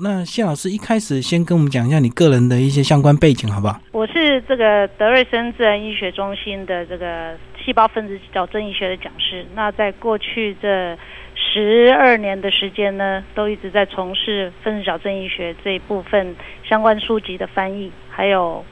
那谢老师一开始先跟我们讲一下你个人的一些相关背景，好不好？我是这个德瑞森自然医学中心的这个细胞分子矫正医学的讲师。那在过去这十二年的时间呢，都一直在从事分子矫正医学这一部分相关书籍的翻译，还有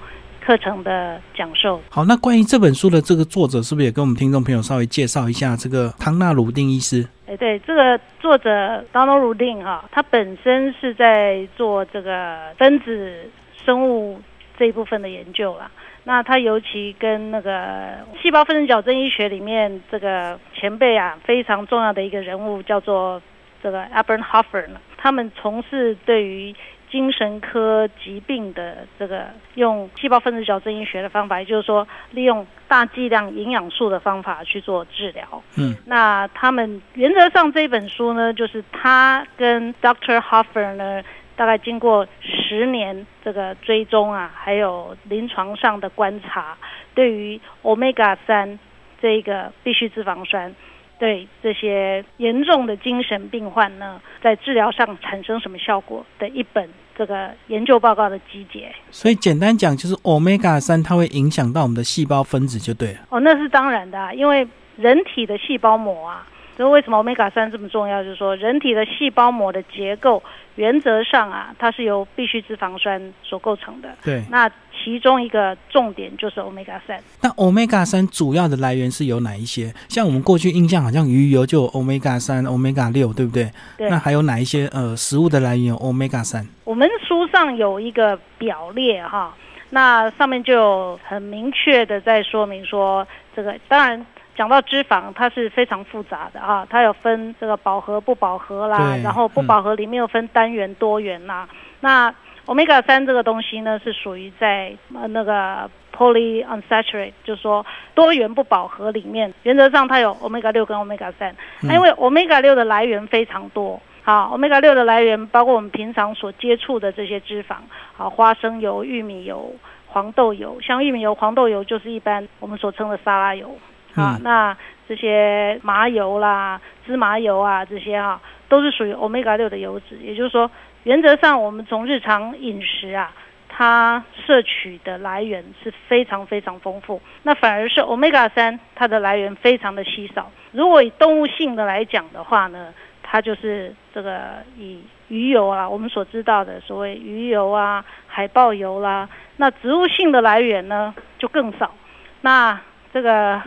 课程的讲授。好，那关于这本书的这个作者，是不是也跟我们听众朋友稍微介绍一下这个汤纳鲁定医师？哎，对，这个作者 Donald Rudin 哈，他本身是在做这个分子生物这一部分的研究啦。那他尤其跟那个细胞分子矫正医学里面这个前辈啊，非常重要的一个人物叫做这个 Abraham Hoffer 呢，他们从事对于精神科疾病的这个用细胞分子矫正医学的方法，也就是说利用大剂量营养素的方法去做治疗。嗯，那他们原则上这本书呢，就是他跟 Dr. Hoffer 呢，大概经过十年这个追踪啊，还有临床上的观察，对于 Omega 三这个必需脂肪酸。对这些严重的精神病患呢，在治疗上产生什么效果的一本这个研究报告的集结。所以简单讲，就是 omega 三它会影响到我们的细胞分子，就对了。哦，那是当然的，因为人体的细胞膜啊，所以为什么 omega 三这么重要？就是说，人体的细胞膜的结构原则上啊，它是由必需脂肪酸所构成的。对。那其中一个重点就是 omega 三。那 omega 三主要的来源是有哪一些？像我们过去印象好像鱼油就有 omega 三、omega 六，对不对？对。那还有哪一些呃食物的来源有 omega 三？我们书上有一个表列哈，那上面就很明确的在说明说，这个当然讲到脂肪，它是非常复杂的啊，它有分这个饱和不饱和啦，然后不饱和里面又分单元多元啦，那。omega 三这个东西呢，是属于在呃那个 polyunsaturated，就是说多元不饱和里面，原则上它有 omega 六跟 omega 三。因为 omega 六的来源非常多，好，omega 六的来源包括我们平常所接触的这些脂肪，好，花生油、玉米油、黄豆油，像玉米油、黄豆油就是一般我们所称的沙拉油，啊，那这些麻油啦、芝麻油啊这些啊，都是属于 omega 六的油脂，也就是说。原则上，我们从日常饮食啊，它摄取的来源是非常非常丰富。那反而是 omega 三，它的来源非常的稀少。如果以动物性的来讲的话呢，它就是这个以鱼油啊，我们所知道的所谓鱼油啊、海豹油啦。那植物性的来源呢，就更少。那这个，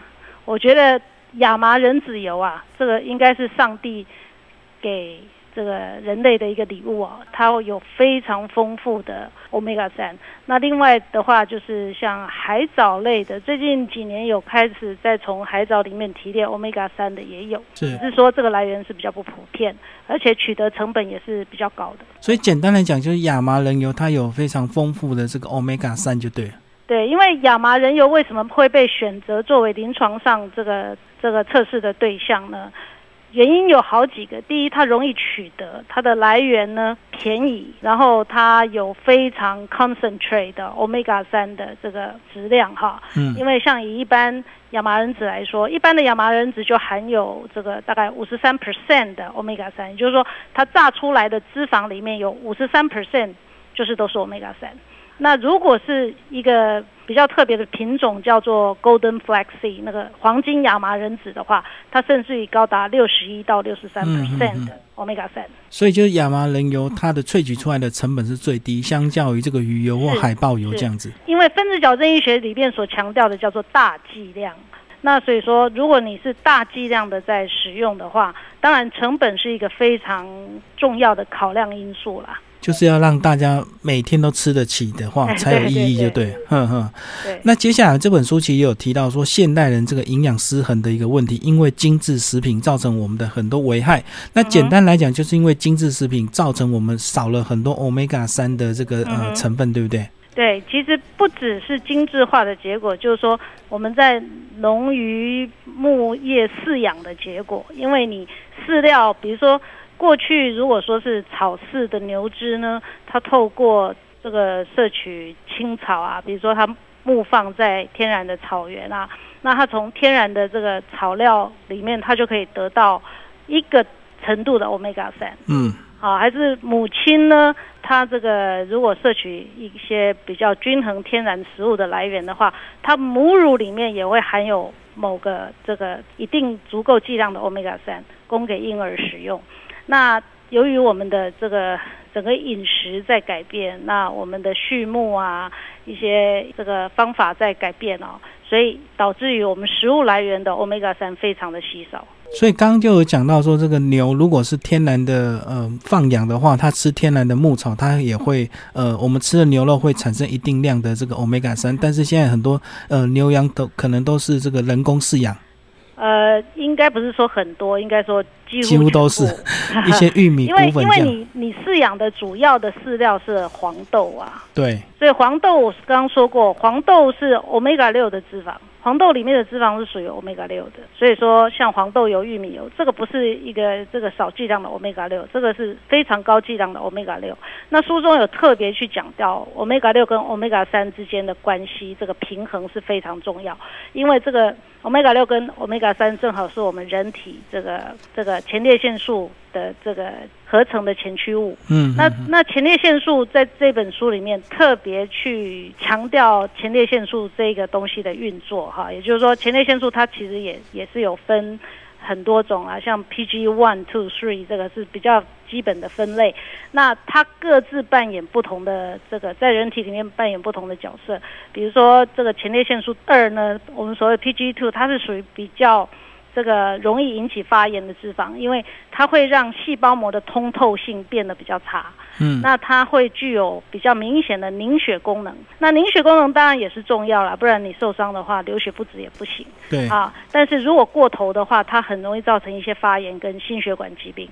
我觉得亚麻仁籽油啊，这个应该是上帝给。这个人类的一个礼物啊，它有非常丰富的 omega 三。那另外的话，就是像海藻类的，最近几年有开始在从海藻里面提炼 omega 三的也有，只是说这个来源是比较不普遍，而且取得成本也是比较高的。所以简单来讲，就是亚麻仁油它有非常丰富的这个 omega 三，就对了。对，因为亚麻仁油为什么会被选择作为临床上这个这个测试的对象呢？原因有好几个，第一，它容易取得，它的来源呢便宜，然后它有非常 concentrate 的 omega 三的这个质量哈。嗯。因为像以一般亚麻仁籽来说，一般的亚麻仁籽就含有这个大概五十三 percent 的 omega 三，也就是说，它榨出来的脂肪里面有五十三 percent 就是都是 omega 三。那如果是一个比较特别的品种，叫做 Golden Flaxseed，那个黄金亚麻仁籽的话，它甚至于高达六十一到六十三 percent 的 omega 三。所以就是亚麻仁油，它的萃取出来的成本是最低，相较于这个鱼油或海豹油这样子。因为分子矫正医学里面所强调的叫做大剂量，那所以说，如果你是大剂量的在使用的话，当然成本是一个非常重要的考量因素啦。就是要让大家每天都吃得起的话，才有意义，就对，哼哼。对。那接下来这本书其实也有提到说，现代人这个营养失衡的一个问题，因为精致食品造成我们的很多危害。那简单来讲，就是因为精致食品造成我们少了很多 omega 三的这个呃成分，对不对？对，其实不只是精致化的结果，就是说我们在农渔牧业饲养的结果，因为你饲料，比如说。过去如果说是草饲的牛只呢，它透过这个摄取青草啊，比如说它牧放在天然的草原啊，那它从天然的这个草料里面，它就可以得到一个程度的 omega 三。嗯，好，还是母亲呢它这个如果摄取一些比较均衡天然食物的来源的话，它母乳里面也会含有某个这个一定足够剂量的欧米伽三，供给婴儿使用。那由于我们的这个整个饮食在改变，那我们的畜牧啊一些这个方法在改变哦，所以导致于我们食物来源的 omega 三非常的稀少。所以刚刚就有讲到说，这个牛如果是天然的呃放养的话，它吃天然的牧草，它也会呃我们吃的牛肉会产生一定量的这个 omega 三。但是现在很多呃牛羊都可能都是这个人工饲养。呃，应该不是说很多，应该说几乎几乎都是 一些玉米因为因为。你你饲养的主要的饲料是黄豆啊，对，所以黄豆我刚刚说过，黄豆是 omega 六的脂肪，黄豆里面的脂肪是属于 omega 六的，所以说像黄豆油、玉米油，这个不是一个这个少剂量的 omega 六，这个是非常高剂量的 omega 六。那书中有特别去讲到 omega 六跟 omega 三之间的关系，这个平衡是非常重要，因为这个 omega 六跟 omega 三正好是我们人体这个这个前列腺素的这个合成的前驱物。嗯，那那前列腺素在这本书里面特别去强调前列腺素这个东西的运作哈，也就是说前列腺素它其实也也是有分很多种啊，像 PG one two three 这个是比较基本的分类，那它各自扮演不同的这个在人体里面扮演不同的角色，比如说这个前列腺素二呢，我们所谓 PG two 它是属于比较。这个容易引起发炎的脂肪，因为它会让细胞膜的通透性变得比较差。嗯，那它会具有比较明显的凝血功能。那凝血功能当然也是重要啦，不然你受伤的话，流血不止也不行对，啊。但是如果过头的话，它很容易造成一些发炎跟心血管疾病。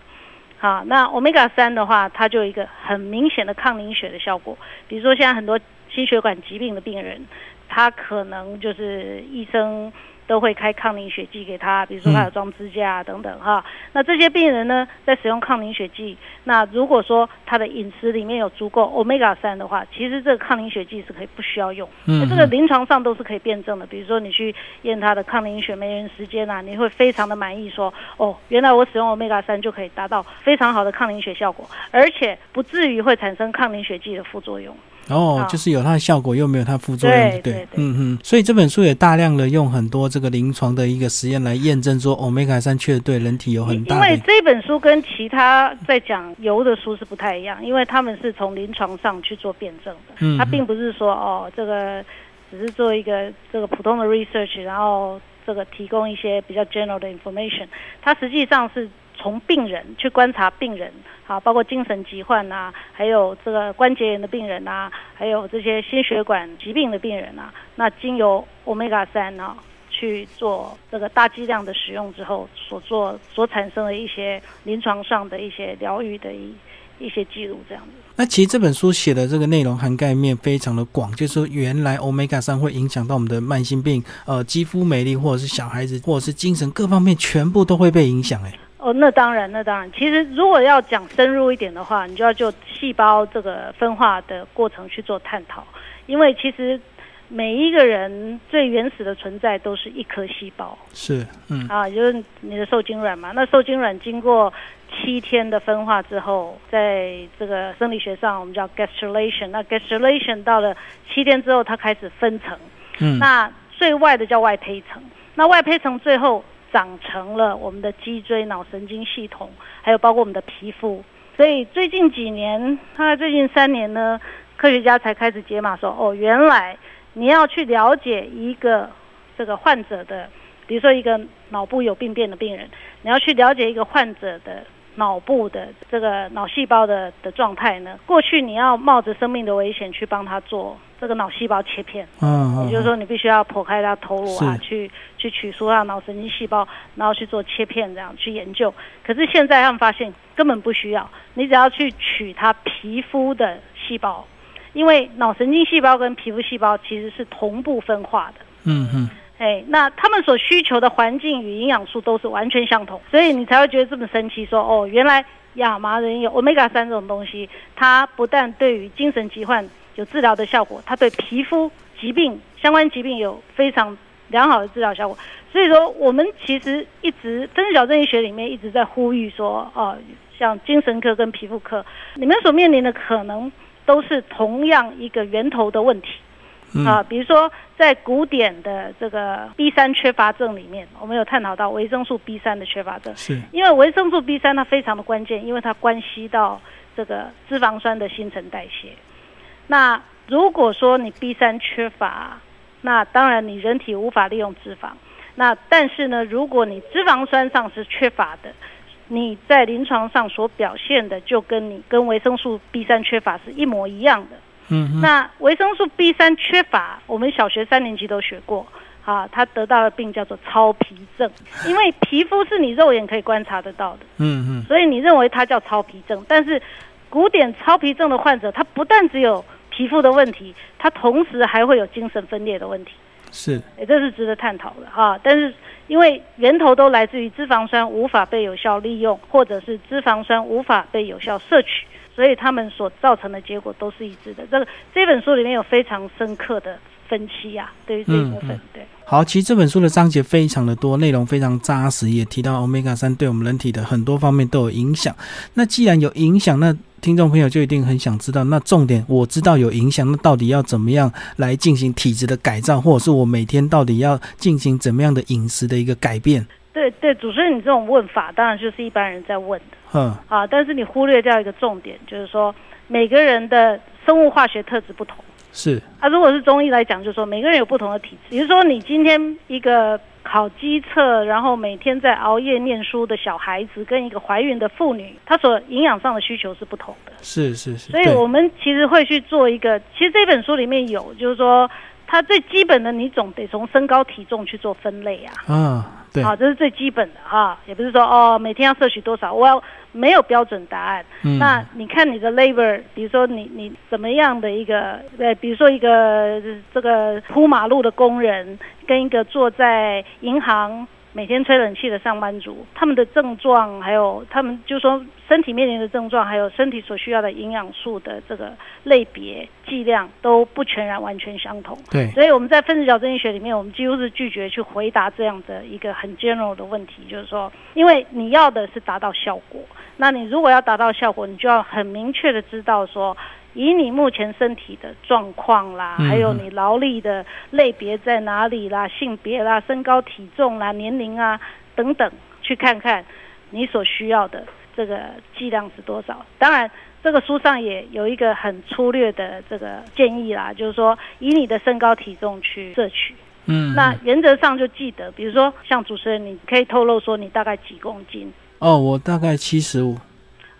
好，那 omega 三的话，它就有一个很明显的抗凝血的效果。比如说，现在很多心血管疾病的病人，他可能就是医生都会开抗凝血剂给他，比如说他有装支架啊等等哈。那这些病人呢，在使用抗凝血剂，那如果说他的饮食里面有足够 omega 三的话，其实这个抗凝血剂是可以不需要用。嗯那这个临床上都是可以辩证的。比如说你去验他的抗凝血酶原时间啊，你会非常的满意说，哦，原来我使用 omega 三就可以达到非常好的抗凝血效果，而且不至于会产生抗凝血剂的副作用。哦，好就是有它的效果，又没有它副作用，对对不对嗯嗯。所以这本书也大量的用很多这个临床的一个实验来验证说，omega 三确实对人体有很大的。为这本书跟其他在讲油的书是不太一样，因为他们是从临床上去做辩证的，嗯它并不是说哦这个只是做一个这个普通的 research，然后这个提供一些比较 general 的 information，它实际上是从病人去观察病人，好，包括精神疾患啊，还有这个关节炎的病人啊，还有这些心血管疾病的病人啊，那经由 omega 三啊。去做这个大剂量的使用之后，所做所产生的一些临床上的一些疗愈的一一些记录，这样子。那其实这本书写的这个内容涵盖面非常的广，就是说原来 omega 三会影响到我们的慢性病，呃，肌肤美丽，或者是小孩子，或者是精神各方面，全部都会被影响。哎，哦，那当然，那当然。其实如果要讲深入一点的话，你就要就细胞这个分化的过程去做探讨，因为其实每一个人最原始的存在都是一颗细胞是，嗯啊，就是你的受精卵嘛。那受精卵经过七天的分化之后，在这个生理学上我们叫 gastrulation。那 gastrulation 到了七天之后，它开始分层。嗯，那最外的叫外胚层，那外胚层最后长成了我们的脊椎、脑神经系统，还有包括我们的皮肤。所以最近几年，大概最近三年呢，科学家才开始解码说，哦，原来你要去了解一个这个患者的，比如说一个脑部有病变的病人，你要去了解一个患者的脑部的这个脑细胞的的状态呢，过去你要冒着生命的危险去帮他做这个脑细胞切片。嗯，也就是说，你必须要剖开它头颅啊，去去取出它的脑神经细胞，然后去做切片，这样去研究。可是现在他们发现根本不需要，你只要去取它皮肤的细胞，因为脑神经细胞跟皮肤细胞其实是同步分化的。嗯嗯，哎，那他们所需求的环境与营养素都是完全相同，所以你才会觉得这么神奇说哦，原来亚麻仁有 omega 三这种东西，它不但对于精神疾患有治疗的效果，它对皮肤疾病相关疾病有非常良好的治疗效果。所以说，我们其实一直分子矫正医学里面一直在呼吁说，哦、像精神科跟皮肤科，你们所面临的可能都是同样一个源头的问题。啊，比如说在古典的这个 B 三缺乏症里面，我们有探讨到维生素 B 三的缺乏症，是因为维生素 B 三它非常的关键，因为它关系到这个脂肪酸的新陈代谢。那如果说你 B 三缺乏，那当然你人体无法利用脂肪。那但是呢，如果你脂肪酸上是缺乏的，你在临床上所表现的就跟你跟维生素 B 三缺乏是一模一样的。嗯，那维生素 B 三缺乏，我们小学三年级都学过，啊，他得到的病叫做超皮症，因为皮肤是你肉眼可以观察得到的，嗯嗯，所以你认为它叫超皮症，但是古典超皮症的患者，他不但只有皮肤的问题，他同时还会有精神分裂的问题，是，哎这是值得探讨的哈。但是因为源头都来自于脂肪酸无法被有效利用，或者是脂肪酸无法被有效摄取。所以他们所造成的结果都是一致的。这个这本书里面有非常深刻的分析呀，对于这一部分，对。好，其实这本书的章节非常的多，内容非常扎实，也提到 omega 三对我们人体的很多方面都有影响。那既然有影响，那听众朋友就一定很想知道，那重点我知道有影响，那到底要怎么样来进行体质的改造，或者是我每天到底要进行怎么样的饮食的一个改变？对对，主持人，你这种问法当然就是一般人在问的。嗯，啊，但是你忽略掉一个重点，就是说每个人的生物化学特质不同。是。啊，如果是中医来讲，就是说每个人有不同的体质。比如说，你今天一个考基测，然后每天在熬夜念书的小孩子，跟一个怀孕的妇女，她所营养上的需求是不同的。是是是。所以我们其实会去做一个，其实这本书里面有，就是说它最基本的，你总得从身高体重去做分类啊。啊。好，这是最基本的哈，也不是说哦，每天要摄取多少，我要没有标准答案。那你看你的 labor，比如说你你怎么样的一个，呃，比如说一个这个铺马路的工人，跟一个坐在银行。每天吹冷气的上班族，他们的症状，还有他们就说身体面临的症状，还有身体所需要的营养素的这个类别剂量都不全然完全相同。对，所以我们在分子矫正医学里面，我们几乎是拒绝去回答这样的一个很 general 的问题，就是说，因为你要的是达到效果，那你如果要达到效果，你就要很明确的知道说。以你目前身体的状况啦，还有你劳力的类别在哪里啦，性别啦，身高体重啦，年龄啊等等，去看看你所需要的这个剂量是多少。当然，这个书上也有一个很粗略的这个建议啦，就是说以你的身高体重去摄取。嗯，那原则上就记得，比如说像主持人，你可以透露说你大概几公斤？哦，我大概七十五。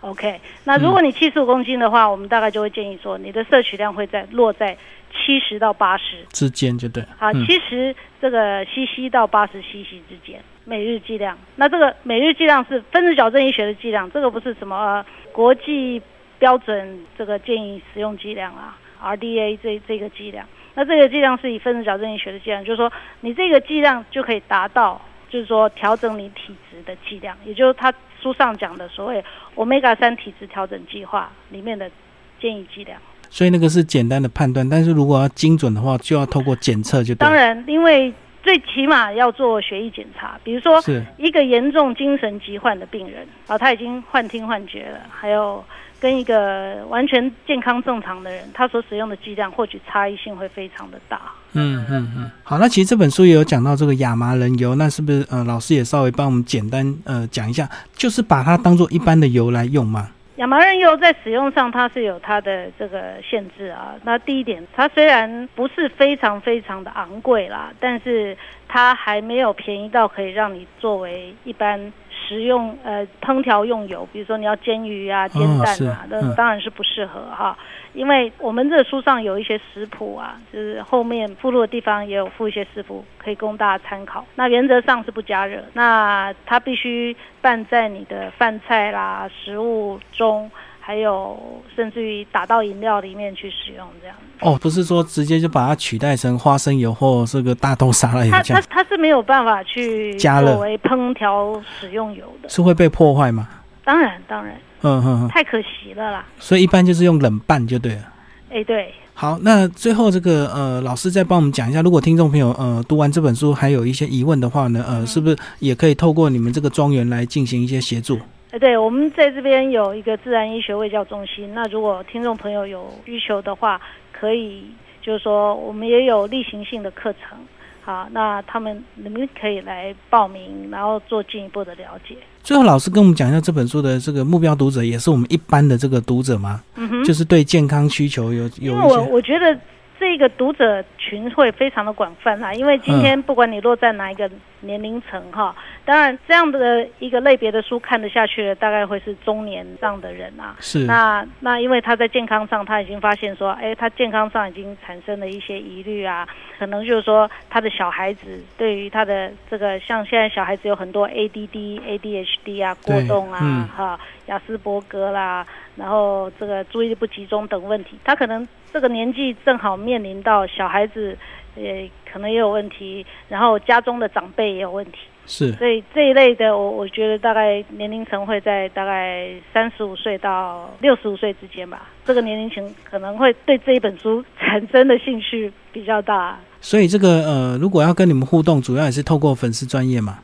OK，那如果你七十五公斤的话，我们大概就会建议说，你的摄取量会在落在七十到八十之间，就对。好，七十这个 CC 到八十 CC 之间，每日剂量。那这个每日剂量是分子矫正医学的剂量，这个不是什么国际标准这个建议使用剂量啊，RDA 这这个剂量。那这个剂量是以分子矫正医学的剂量，就是说你这个剂量就可以达到，就是说调整你体质的剂量，也就是他。书上讲的所谓 omega 三体质调整计划里面的建议剂量，所以那个是简单的判断，但是如果要精准的话，就要透过检测就。当然，因为最起码要做血液检查，比如说一个严重精神疾患的病人啊，他已经幻听幻觉了，还有。跟一个完全健康正常的人，他所使用的剂量或许差异性会非常的大。嗯嗯嗯。好，那其实这本书也有讲到这个亚麻仁油，那是不是呃老师也稍微帮我们简单呃讲一下，就是把它当做一般的油来用吗？亚麻仁油在使用上它是有它的这个限制啊。那第一点，它虽然不是非常非常的昂贵啦，但是它还没有便宜到可以让你作为一般。食用呃烹调用油，比如说你要煎鱼啊、煎蛋啊，那当然是不适合哈。因为我们这书上有一些食谱啊，就是后面附录的地方也有附一些食谱，可以供大家参考。那原则上是不加热，那它必须拌在你的饭菜啦、食物中。还有，甚至于打到饮料里面去使用这样哦，不是说直接就把它取代成花生油或这个大豆沙拉油它它它是没有办法去加热作为烹调使用油的，是会被破坏吗？当然当然，嗯嗯，太可惜了啦。所以一般就是用冷拌就对了。哎，对。好，那最后这个呃，老师再帮我们讲一下，如果听众朋友呃读完这本书还有一些疑问的话呢，呃，是不是也可以透过你们这个庄园来进行一些协助？呃，对，我们在这边有一个自然医学卫教中心。那如果听众朋友有需求的话，可以就是说，我们也有例行性的课程。好，那他们你们可以来报名，然后做进一步的了解。最后，老师跟我们讲一下这本书的这个目标读者，也是我们一般的这个读者吗？嗯哼，就是对健康需求有有因为我我觉得这个读者群会非常的广泛啊，因为今天不管你落在哪一个年龄层哈。当然，这样的一个类别的书看得下去的，大概会是中年上的人啊。是。那那因为他在健康上，他已经发现说，哎，他健康上已经产生了一些疑虑啊，可能就是说他的小孩子对于他的这个，像现在小孩子有很多 ADD、ADHD 啊，过动啊，哈，雅斯伯格啦，然后这个注意力不集中等问题，他可能这个年纪正好面临到小孩子，也可能也有问题，然后家中的长辈也有问题。是，所以这一类的，我我觉得大概年龄层会在大概三十五岁到六十五岁之间吧。这个年龄层可能会对这一本书产生的兴趣比较大。所以这个呃，如果要跟你们互动，主要也是透过粉丝专业嘛。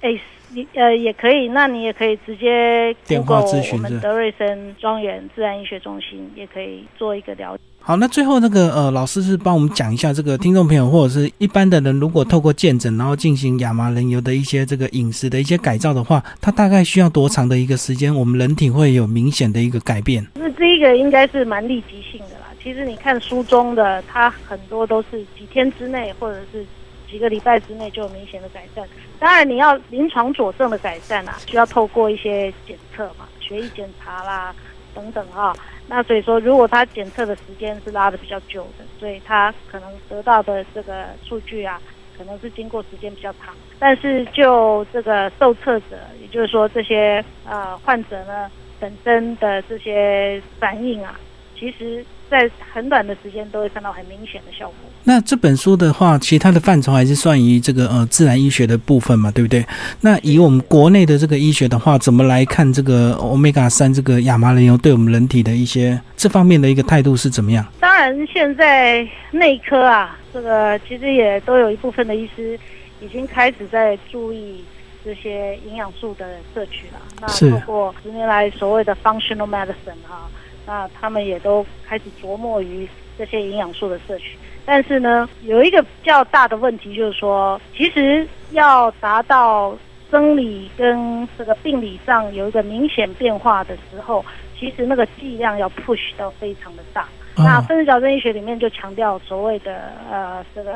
哎，你呃也可以，那你也可以直接电话咨询我们德瑞森庄园自然医学中心，也可以做一个了解。好，那最后那个呃，老师是帮我们讲一下，这个听众朋友或者是一般的人，如果透过健诊，然后进行亚麻仁油的一些这个饮食的一些改造的话，它大概需要多长的一个时间，我们人体会有明显的一个改变？那这一个应该是蛮立即性的啦。其实你看书中的，它很多都是几天之内，或者是几个礼拜之内就有明显的改善。当然，你要临床佐证的改善啊，需要透过一些检测嘛，血液检查啦等等啊。那所以说，如果他检测的时间是拉的比较久的，所以他可能得到的这个数据啊，可能是经过时间比较长。但是就这个受测者，也就是说这些呃患者呢本身的这些反应啊，其实。在很短的时间都会看到很明显的效果。那这本书的话，其实它的范畴还是算于这个呃自然医学的部分嘛，对不对？那以我们国内的这个医学的话，怎么来看这个欧米伽三这个亚麻仁油对我们人体的一些这方面的一个态度是怎么样？当然，现在内科啊，这个其实也都有一部分的医师已经开始在注意这些营养素的摄取了。那透过十年来所谓的 functional medicine 哈。那他们也都开始琢磨于这些营养素的摄取，但是呢，有一个比较大的问题就是说，其实要达到生理跟这个病理上有一个明显变化的时候，其实那个剂量要 push 到非常的大。那分子矫正医学里面就强调所谓的呃这个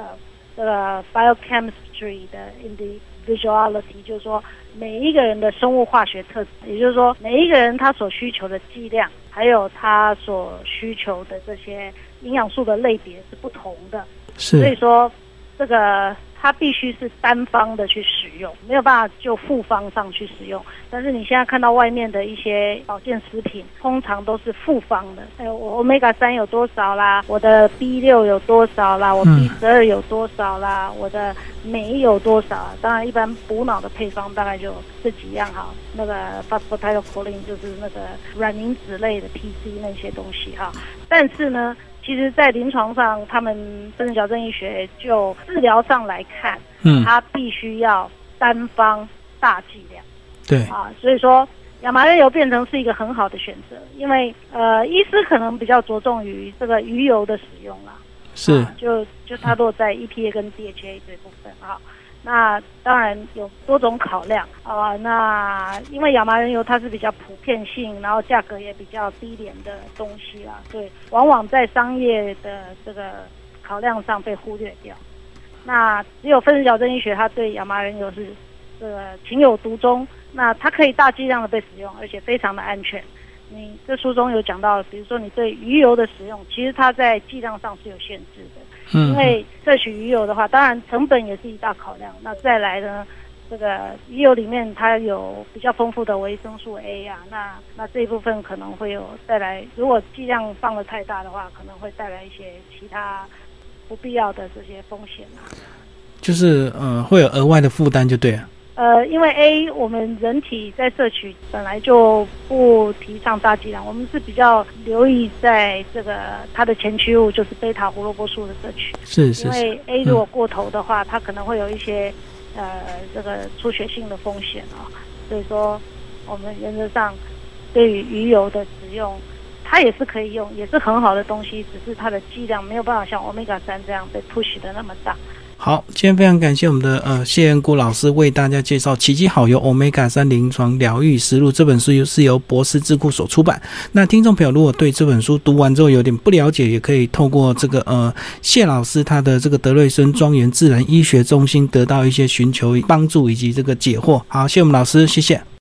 这个 biochemistry 的 individuality，就是说每一个人的生物化学特质，也就是说每一个人他所需求的剂量。还有他所需求的这些营养素的类别是不同的，是，所以说这个。它必须是单方的去使用，没有办法就复方上去使用。但是你现在看到外面的一些保健食品，通常都是复方的。哎，我 omega 三有多少啦？我的 B 六有多少啦？我 B 十二有多少啦？我的镁有多少？当然，一般补脑的配方大概就这几样哈。那个 phosphatidylcholine 就是那个软磷脂类的 PC 那些东西哈。但是呢。其实，在临床上，他们分子矫正医学就治疗上来看，嗯，它必须要单方大剂量，对。啊，所以说亚麻仁油变成是一个很好的选择，因为呃，医师可能比较着重于这个鱼油的使用啦，是，就就它落在 EPA 跟 DHA 这部分啊。那当然有多种考量啊，那因为亚麻仁油它是比较普遍性，然后价格也比较低廉的东西啦，所以往往在商业的这个考量上被忽略掉。那只有分子矫正医学，它对亚麻仁油是这个情有独钟，那它可以大剂量的被使用，而且非常的安全。你这书中有讲到，比如说你对鱼油的使用，其实它在剂量上是有限制的。因为摄取鱼油的话，当然成本也是一大考量。那再来呢，这个鱼油里面它有比较丰富的维生素 A 啊，那那这一部分可能会有带来，如果剂量放的太大的话，可能会带来一些其他不必要的这些风险啊。就是呃，会有额外的负担，就对了。呃，因为 A 我们人体在摄取本来就不提倡大剂量，我们是比较留意在这个它的前驱物就是贝塔胡萝卜素的摄取。是是。因为 A 如果过头的话，它可能会有一些呃这个出血性的风险啊，所以说我们原则上对于鱼油的使用，它也是可以用，也是很好的东西，只是它的剂量没有办法像欧米伽三这样被 push 的那么大。好，今天非常感谢我们的呃谢恩谷老师为大家介绍《奇迹好油 Omega 三临床疗愈实录》这本书，是由博士智库所出版。那听众朋友如果对这本书读完之后有点不了解，也可以透过这个呃谢老师他的这个德瑞森庄园自然医学中心得到一些寻求帮助以及这个解惑。好，谢我们老师，谢谢。